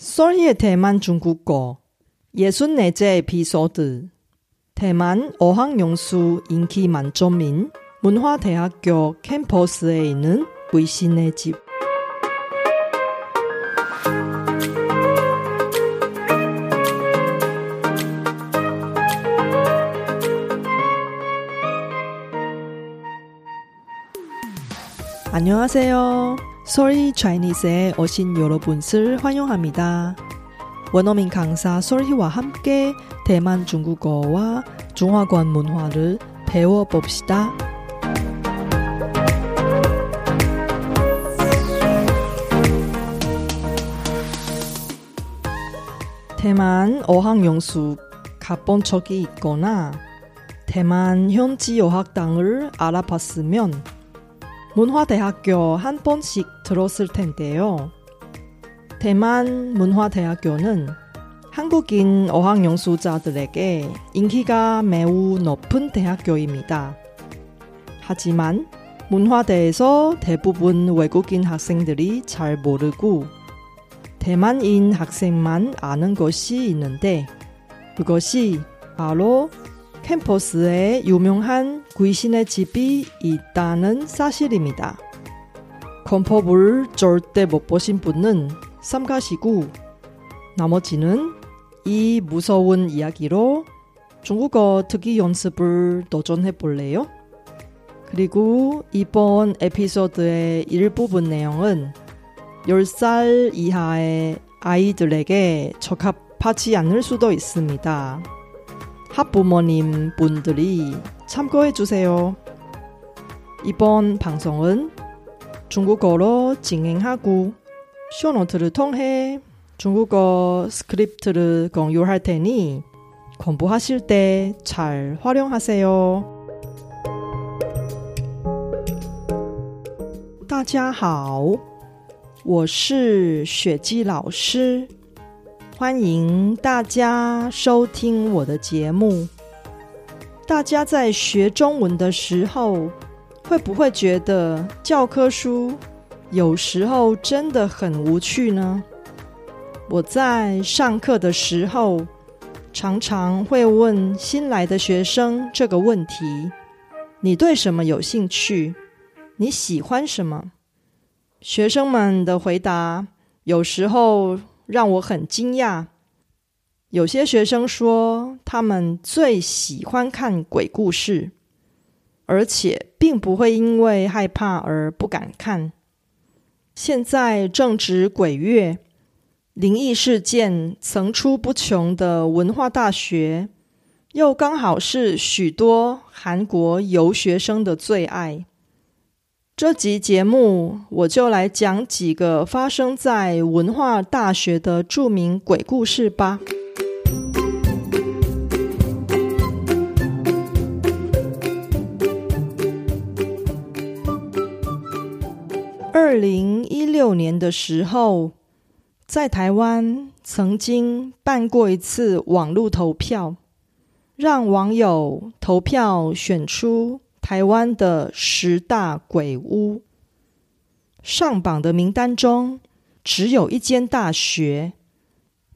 소리의 대만 중국어 64째 에피소드 대만 어학연수 인기 만점인 문화대학교 캠퍼스에 있는 위신의 집 안녕하세요. 소리 차이니스에 오신 여러분을 환영합니다. 원어민 강사 소리와 함께 대만 중국어와 중화권 문화를 배워봅시다. 대만 어학연수 가본 적이 있거나 대만 현지 어학당을 알아봤으면 문화대학교 한 번씩 들었을 텐데요. 대만 문화대학교는 한국인 어학연수자들에게 인기가 매우 높은 대학교입니다. 하지만 문화대에서 대부분 외국인 학생들이 잘 모르고 대만인 학생만 아는 것이 있는데 그것이 바로 캠퍼스에 유명한 귀신의 집이 있다는 사실입니다. 건법을 절대 못 보신 분은 삼가시고 나머지는 이 무서운 이야기로 중국어 특기 연습을 도전해 볼래요? 그리고 이번 에피소드의 일부분 내용은 10살 이하의 아이들에게 적합하지 않을 수도 있습니다. 학부모님 분들이 참고해 주세요. 이번 방송은 중국어로 진행하고 쇼노트를 통해 중국어 스크립트를 공유할 테니 공부하실 때 잘 활용하세요. 大家好，我是雪姬老师。 欢迎大家收听我的节目。大家在学中文的时候，会不会觉得教科书有时候真的很无趣呢？我在上课的时候，常常会问新来的学生这个问题：你对什么有兴趣？你喜欢什么？学生们的回答有时候让我很惊讶。有些学生说他们最喜欢看鬼故事，而且并不会因为害怕而不敢看。现在正值鬼月，灵异事件层出不穷的文化大学，又刚好是许多韩国游学生的最爱。这集节目，我就来讲几个发生在文化大学的著名鬼故事吧。二零一六年的时候，在台湾曾经办过一次网络投票，让网友投票选出。台湾的十大鬼屋上榜的名单中，只有一间大学，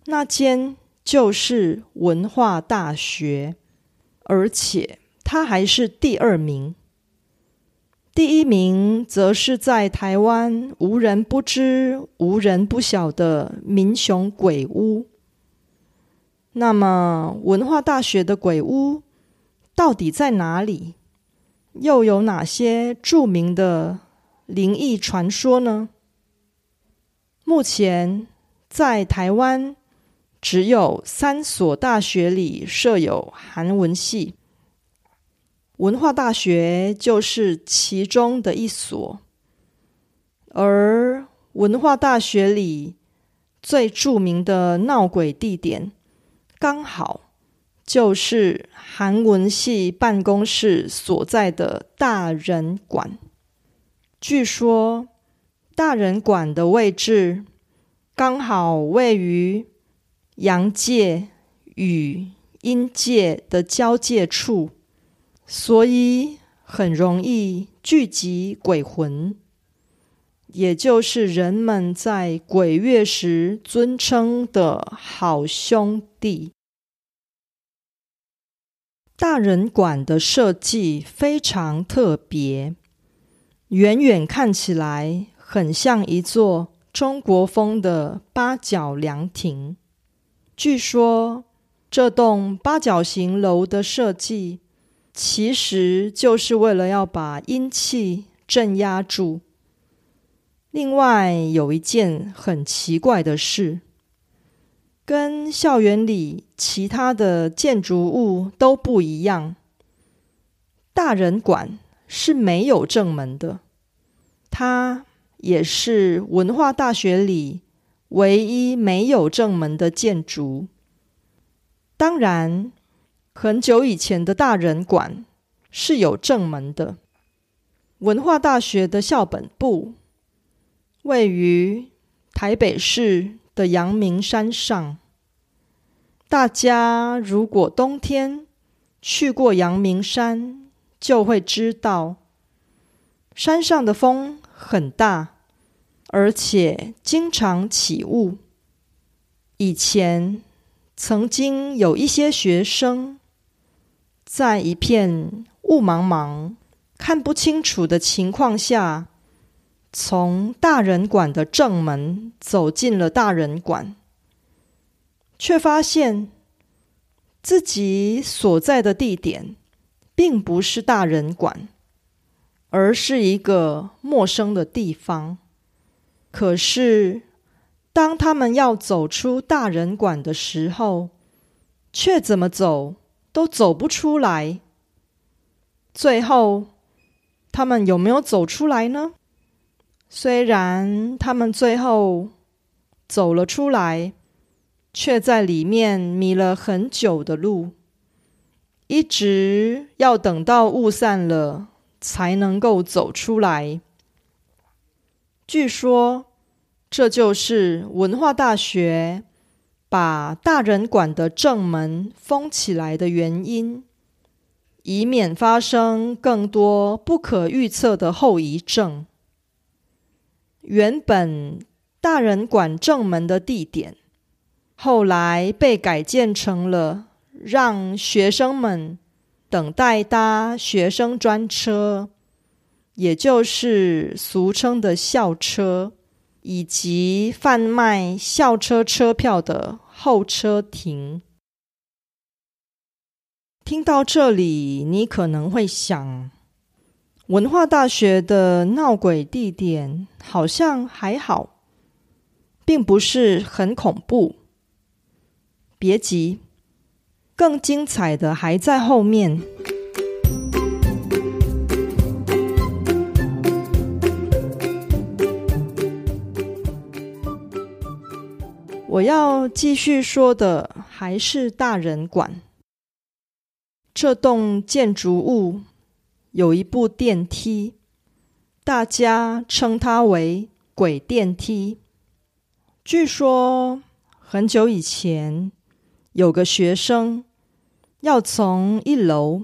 那间就是文化大学，而且它还是第二名。第一名则是在台湾无人不知、无人不晓的民雄鬼屋。那么，文化大学的鬼屋到底在哪里？又有哪些著名的灵异传说呢？目前在台湾只有三所大学里设有韩文系，文化大学就是其中的一所。而文化大学里最著名的闹鬼地点，刚好。就是韩文系办公室所在的大人馆。据说，大人馆的位置刚好位于阳界与阴界的交界处，所以很容易聚集鬼魂。也就是人们在鬼月时尊称的好兄弟。大人馆的设计非常特别，远远看起来很像一座中国风的八角凉亭。据说，这栋八角形楼的设计，其实就是为了要把阴气镇压住。另外，有一件很奇怪的事。跟校园里其他的建筑物都不一样，大人馆是没有正门的，它也是文化大学里唯一没有正门的建筑。当然，很久以前的大人馆是有正门的。文化大学的校本部位于台北市。的阳明山上，大家如果冬天去过阳明山，就会知道山上的风很大，而且经常起雾。以前曾经有一些学生在一片雾茫茫、看不清楚的情况下。从大人馆的正门走进了大人馆，却发现自己所在的地点并不是大人馆，而是一个陌生的地方。可是，当他们要走出大人馆的时候，却怎么走都走不出来。最后，他们有没有走出来呢？虽然他们最后走了出来，却在里面迷了很久的路，一直要等到雾散了才能够走出来。据说这就是文化大学把大人馆的正门封起来的原因，以免发生更多不可预测的后遗症。原本大人馆正门的地点，后来被改建成了让学生们等待搭学生专车，也就是俗称的校车，以及贩卖校车车票的候车亭。听到这里，你可能会想。文化大学的闹鬼地点好像还好，并不是很恐怖。别急，更精彩的还在后面。我要继续说的还是大人馆这栋建筑物。有一部电梯，大家称它为“鬼电梯”。据说很久以前，有个学生要从一楼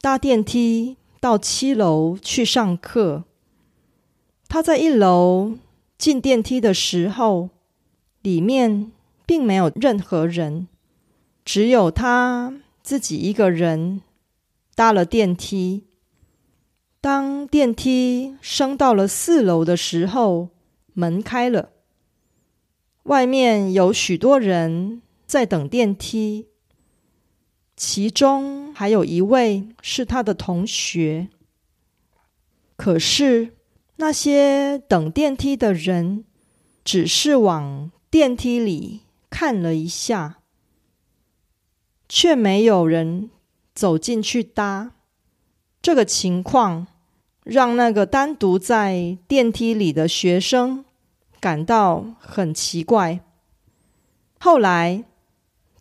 搭电梯到七楼去上课。他在一楼进电梯的时候，里面并没有任何人，只有他自己一个人搭了电梯。当电梯升到了四楼的时候，门开了，外面有许多人在等电梯，其中还有一位是他的同学。可是那些等电梯的人只是往电梯里看了一下，却没有人走进去搭。这个情况让那个单独在电梯里的学生感到很奇怪。后来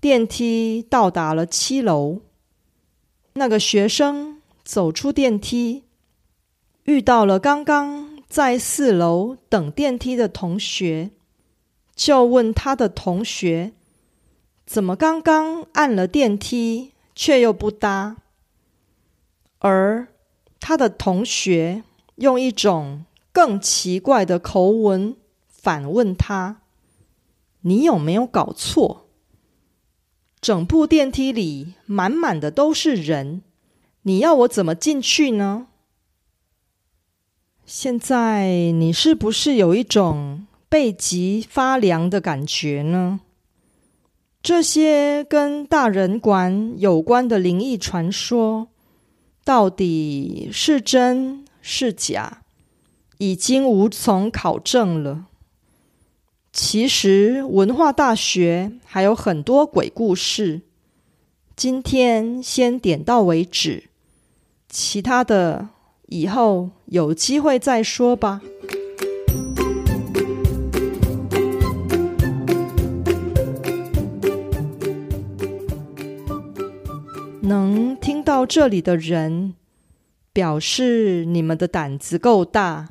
电梯到达了七楼，那个学生走出电梯，遇到了刚刚在四楼等电梯的同学，就问他的同学：“怎么刚刚按了电梯，却又不搭？”而他的同学用一种更奇怪的口吻反问他：“你有没有搞错？整部电梯里满满的都是人，你要我怎么进去呢？”现在你是不是有一种背脊发凉的感觉呢？这些跟大人馆有关的灵异传说，到底是真是假，已经无从考证了。其实文化大学还有很多鬼故事，今天先点到为止，其他的。以后有机会再说吧。能听到这里的人，表示你们的胆子够大。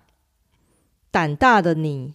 胆大的你，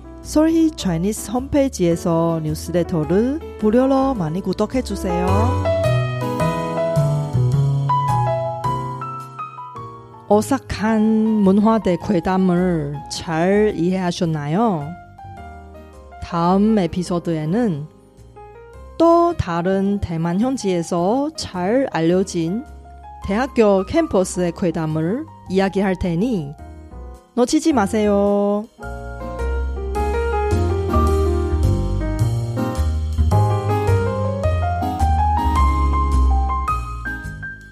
솔희 차이니스 홈페이지에서 뉴스레터를 무료로 많이 구독해주세요. 오싹한 문화대 괴담을 잘 이해하셨나요? 다음 에피소드에는 또 다른 대만 현지에서 잘 알려진 대학교 캠퍼스의 괴담을 이야기할 테니 놓치지 마세요.